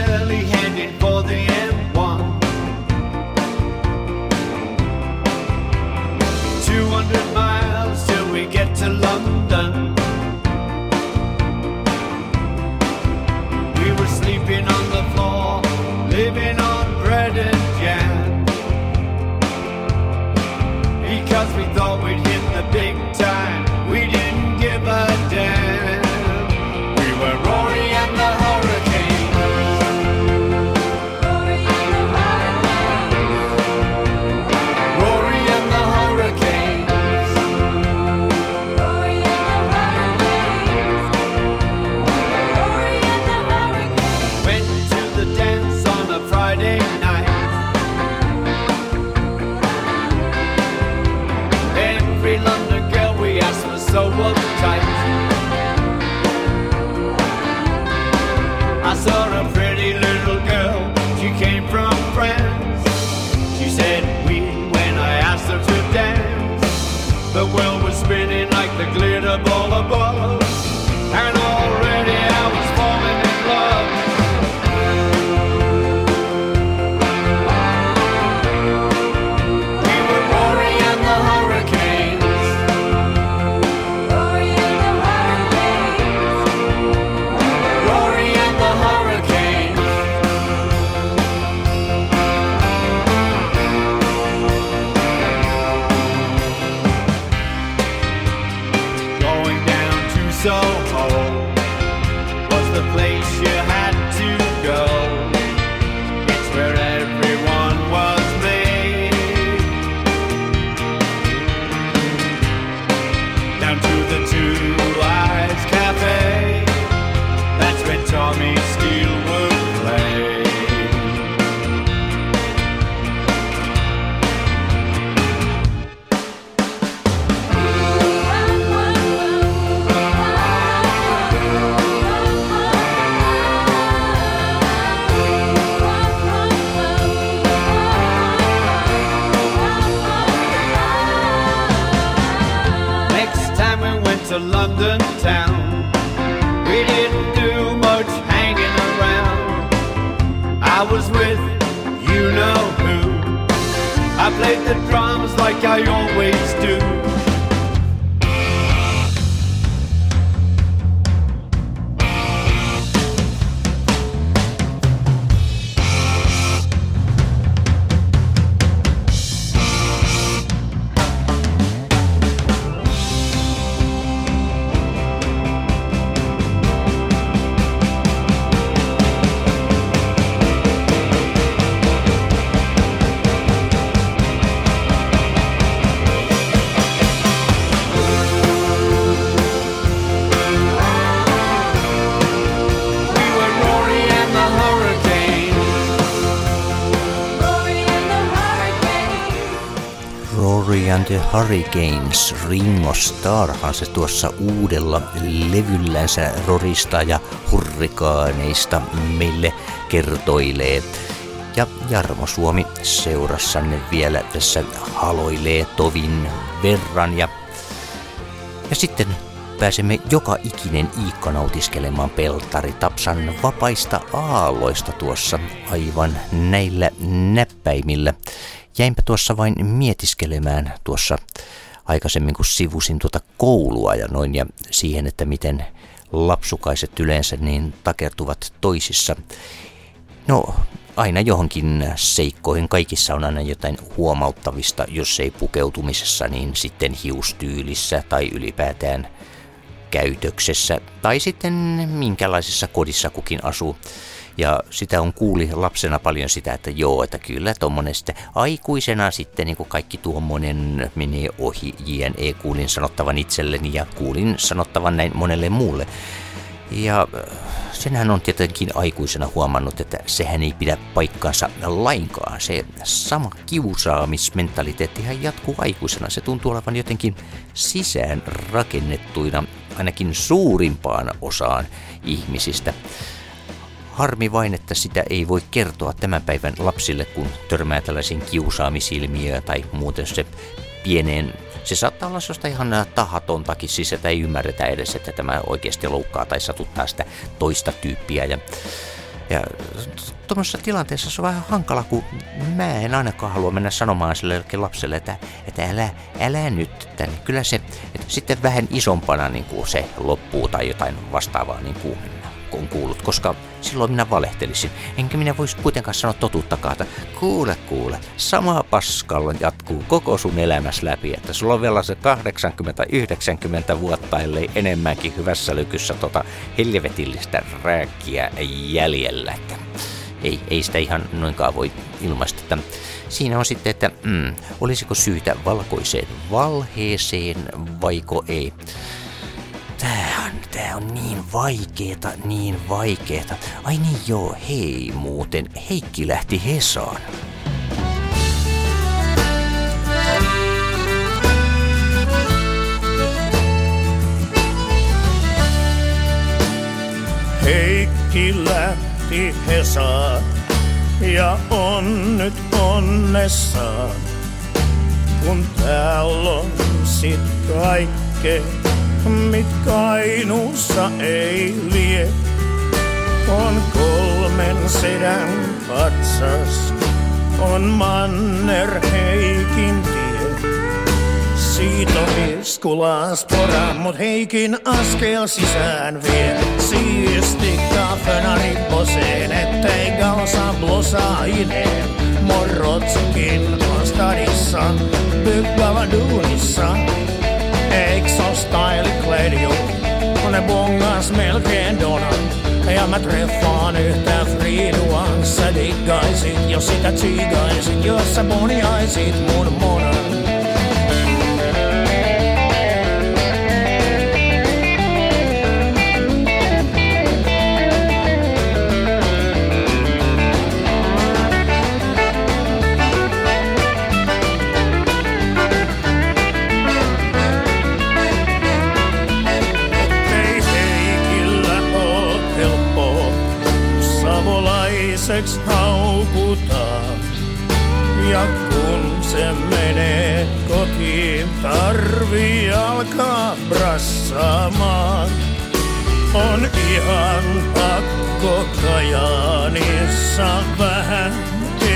like I always do. Hurricanes, Ringo Starrhan se tuossa uudella levyllänsä Rorista ja hurrikaaneista meille kertoilee. Ja Jarmo Suomi seurassanne vielä tässä haloilee tovin verran ja, ja sitten pääsemme joka ikinen Iikka nautiskelemaan Peltari Tapsan vapaista aalloista tuossa aivan näillä näppäimillä. Jäinpä tuossa vain mietiskelemään tuossa aikaisemmin, kun sivusin tuota koulua ja noin ja siihen, että miten lapsukaiset yleensä niin takertuvat toisissa. No, aina johonkin seikkoihin. Kaikissa on aina jotain huomauttavista, jos ei pukeutumisessa, niin sitten hiustyylissä tai ylipäätään käytöksessä tai sitten minkälaisessa kodissa kukin asuu. Ja sitä on kuuli lapsena paljon sitä, että joo, että kyllä tuommoinen sitten aikuisena sitten niin kuin kaikki tuommoinen menee ohi JNE. Kuulin sanottavan itselleni ja kuulin sanottavan näin monelle muulle. Ja äh, senhän on tietenkin aikuisena huomannut, että sehän ei pidä paikkaansa lainkaan. Se sama kiusaamismentaliteettihan jatkuu aikuisena. Se tuntuu olevan jotenkin sisään rakennettuina ainakin suurimpaan osaan ihmisistä. Harmi vain, että sitä ei voi kertoa tämän päivän lapsille, kun törmää tällaisiin kiusaamisilmiöön tai muuten se pieneen se saattaa olla sellaista ihan tahatontakin, siis että ei ymmärretä edes, että tämä oikeasti loukkaa tai satuttaa sitä toista tyyppiä. Ja, ja tuommoisessa tilanteessa se on vähän hankala, kun mä en ainakaan halua mennä sanomaan sille lapselle, että, että älä, älä nyt. Että kyllä se että sitten vähän isompana niin kuin se loppuu tai jotain vastaavaa niin kuin on kuullut, koska silloin minä valehtelisin. Enkä minä voisi kuitenkaan sanoa totuuttakaan, että kuule kuule, sama paskalla jatkuu koko sun elämässä läpi, että sulla on vielä se 80-90 vuotta, ellei enemmänkin hyvässä lykyssä tota helvetillistä rääkkiä jäljellä. Että ei, ei sitä ihan noinkaan voi ilmaista. Että siinä on sitten, että mm, olisiko syytä valkoiseen valheeseen vaiko ei. Tää on, tää on niin vaikeeta, niin vaikeeta. Ai niin joo, hei muuten, Heikki lähti Hesaan. Heikki lähti Hesaan ja on nyt onnessaan, kun täällä on sit kaikkea mit Kainuussa ei lie. On kolmen sedän patsas, on Manner Heikin tie. Siitä on iskulaas pora, mut Heikin askel sisään vie. Siisti kafena ripposeen, ettei galsa blosaineen. Morrotkin on stadissa, byggava duunissa. Eiks oo style klädjo, kun ne bongas melkein donan. Ja mä treffaan yhtä Friduan, sä diggaisit, jos sitä tsiigaisit, jos sä boniaisit mun monan. Ei Ja kun se menee kotiin, tarvii alkaa brassaamaan. On ihan pakko Kajaanissa vähän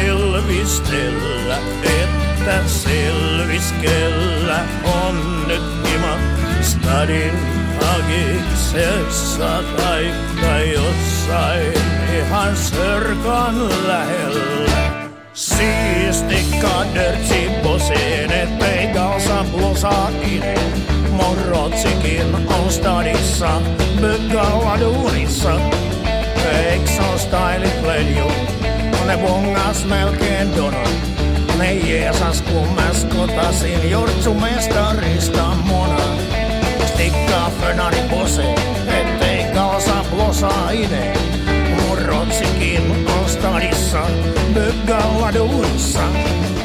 elvistellä, että selviskellä on nyt hima stadin hagiksessa taikka jossain ihan sörkan lähellä. Siisti kadertsi poseen, ettei galsa blosa ide. Morrotsikin on stadissa, byggalla duunissa. Eiks on stylit pledju, ne bongas melkein donon. Ne jeesas kun mä skotasin jortsumestarista mona. Stikkaa fönari pose, ettei galsa blosa ide. Murrotsikin on stadissa, byggalla duunissa.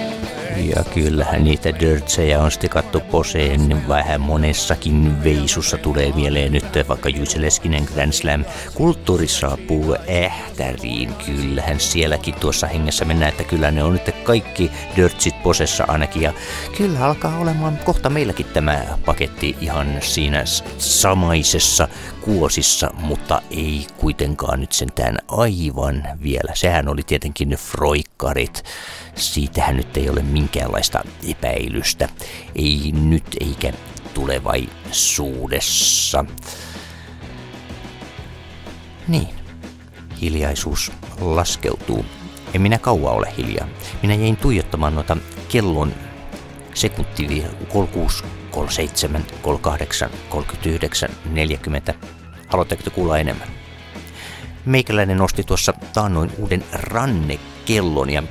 Ja kyllähän niitä dörtsejä on stikattu poseen vähän monessakin veisussa tulee mieleen nyt vaikka Juise Leskinen Grand Slam. Kulttuuri saapuu ähtäriin, kyllähän sielläkin tuossa hengessä mennään, että kyllä ne on nyt kaikki dörtsit posessa ainakin. Ja kyllä alkaa olemaan kohta meilläkin tämä paketti ihan siinä samaisessa kuosissa, mutta ei kuitenkaan nyt sentään aivan vielä. Sehän oli tietenkin froikkarit. Siitähän nyt ei ole minkäänlaista epäilystä. Ei nyt eikä tulevaisuudessa. Niin, hiljaisuus laskeutuu. En minä kauan ole hiljaa. Minä jäin tuijottamaan noita kellon sekuntia 36, 37, 38, 39, 40. Haluatteko te kuulla enemmän? Meikäläinen nosti tuossa taannoin uuden rannekellon ja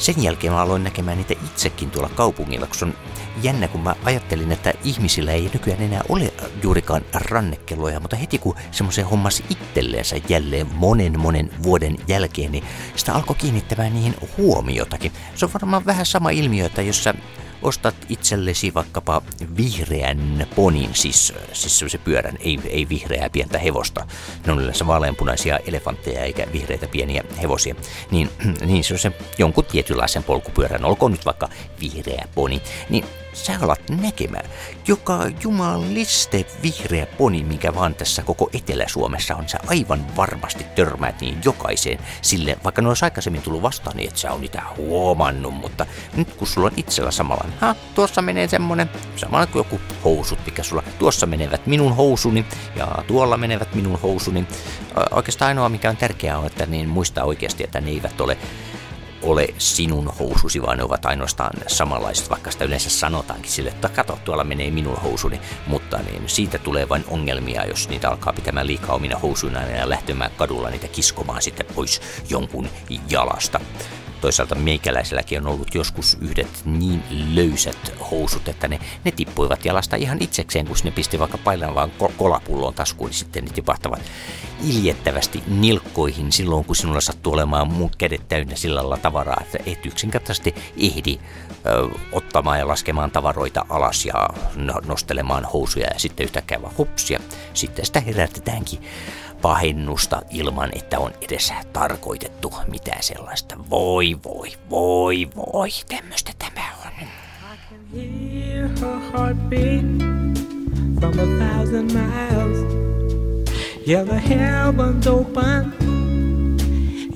sen jälkeen mä aloin näkemään niitä itsekin tuolla kaupungilla, se on jännä, kun mä ajattelin, että ihmisillä ei nykyään enää ole juurikaan rannekelloja, mutta heti kun semmoisen hommasi itselleensä jälleen monen monen vuoden jälkeen, niin sitä alkoi kiinnittämään niihin huomiotakin. Se on varmaan vähän sama ilmiö, että jos sä ostat itsellesi vaikkapa vihreän ponin, siis, siis semmoisen pyörän, ei, ei vihreää pientä hevosta. Ne on yleensä vaaleanpunaisia elefantteja eikä vihreitä pieniä hevosia. Niin, niin se on se jonkun tietynlaisen polkupyörän, olkoon nyt vaikka vihreä poni, niin sä alat näkemään joka jumaliste vihreä poni, mikä vaan tässä koko Etelä-Suomessa on. Sä aivan varmasti törmäät niin jokaiseen sille, vaikka ne olisi aikaisemmin tullut vastaan, niin et sä on niitä huomannut, mutta nyt kun sulla on itsellä samalla, ha, tuossa menee semmonen, samalla kuin joku housut, mikä sulla, tuossa menevät minun housuni ja tuolla menevät minun housuni. Oikeastaan ainoa, mikä on tärkeää on, että niin muistaa oikeasti, että ne eivät ole ole sinun housusi, vaan ne ovat ainoastaan samanlaiset, vaikka sitä yleensä sanotaankin sille, että kato, tuolla menee minun housuni, mutta niin siitä tulee vain ongelmia, jos niitä alkaa pitämään liikaa omina housuina ja lähtemään kadulla niitä kiskomaan sitten pois jonkun jalasta. Toisaalta meikäläiselläkin on ollut joskus yhdet niin löysät housut, että ne, ne tippuivat jalasta ihan itsekseen, kun ne pisti vaikka painavaan ko- kolapulloon taskuun, niin sitten ne tipahtavat iljettävästi nilkkoihin silloin, kun sinulla sattuu olemaan muut kädet täynnä sillä lailla tavaraa, että et yksinkertaisesti ehdi ö, ottamaan ja laskemaan tavaroita alas ja no- nostelemaan housuja ja sitten yhtäkkiä vaan hups ja sitten sitä herätetäänkin pahennusta ilman, että on edes tarkoitettu mitään sellaista. Voi, voi, voi, voi, tämmöistä tämä on.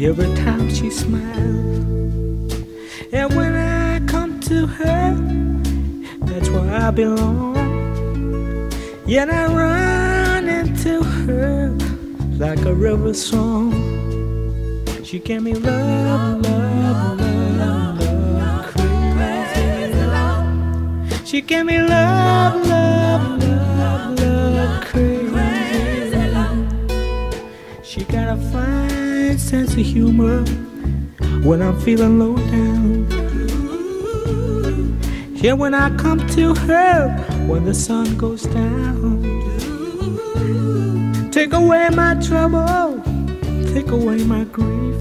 every time she smiles. And when I come to her, that's where I belong. Yet I run into her like a river song. She gave me love, love, love, love, crazy. She gave me love, love, love, love, crazy. She got a fine sense of humor when I'm feeling low down. Yeah, when I come to her when the sun goes down. Take away my trouble, take away my grief,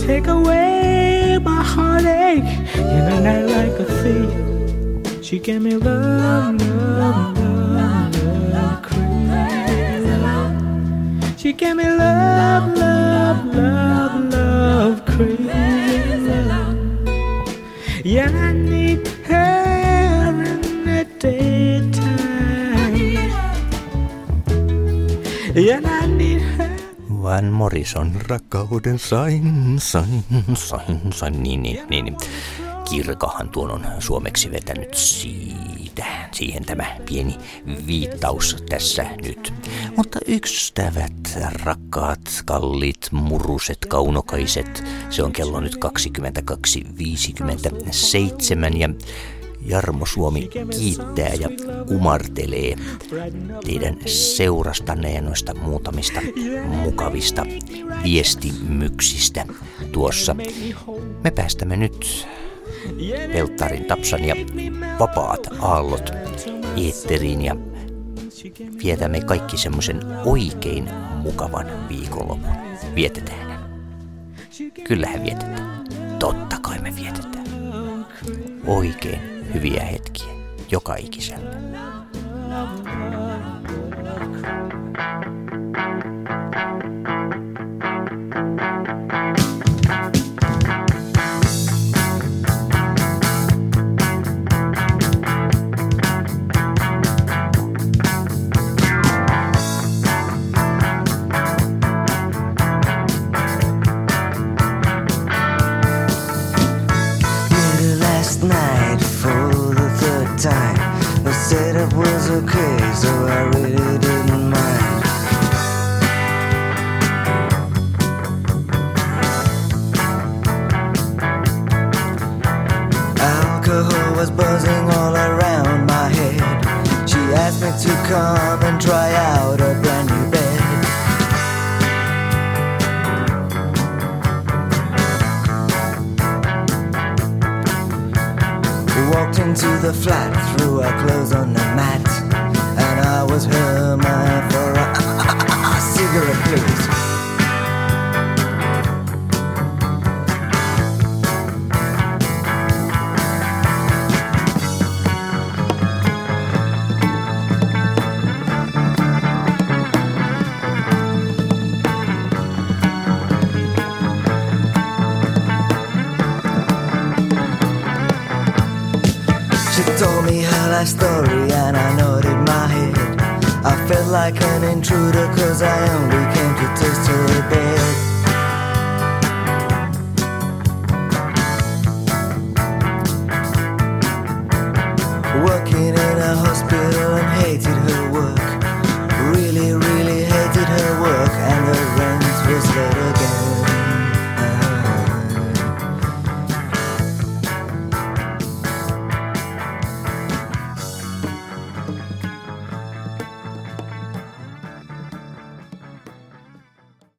take away my heartache in a night like a thief. She gave me love, love, love, love, crazy. She gave me love, love, love, love, crazy. Yeah, I need I need her. Van Morrison rakkauden sain, sain, sain, sain, niin, niin, niin, niin. Kirkahan tuon on suomeksi vetänyt siitä. Siihen tämä pieni viittaus tässä nyt. Mutta ystävät, rakkaat, kalliit, muruset, kaunokaiset, se on kello nyt 22.57 ja Jarmo Suomi kiittää ja kumartelee teidän seurastanne ja noista muutamista mukavista viestimyksistä tuossa. Me päästämme nyt Pelttarin Tapsan ja Vapaat aallot eetteriin ja vietämme kaikki semmoisen oikein mukavan viikonlopun. Vietetään. Kyllähän vietetään. Totta kai me vietetään. Oikein hyviä hetkiä joka ikisellä.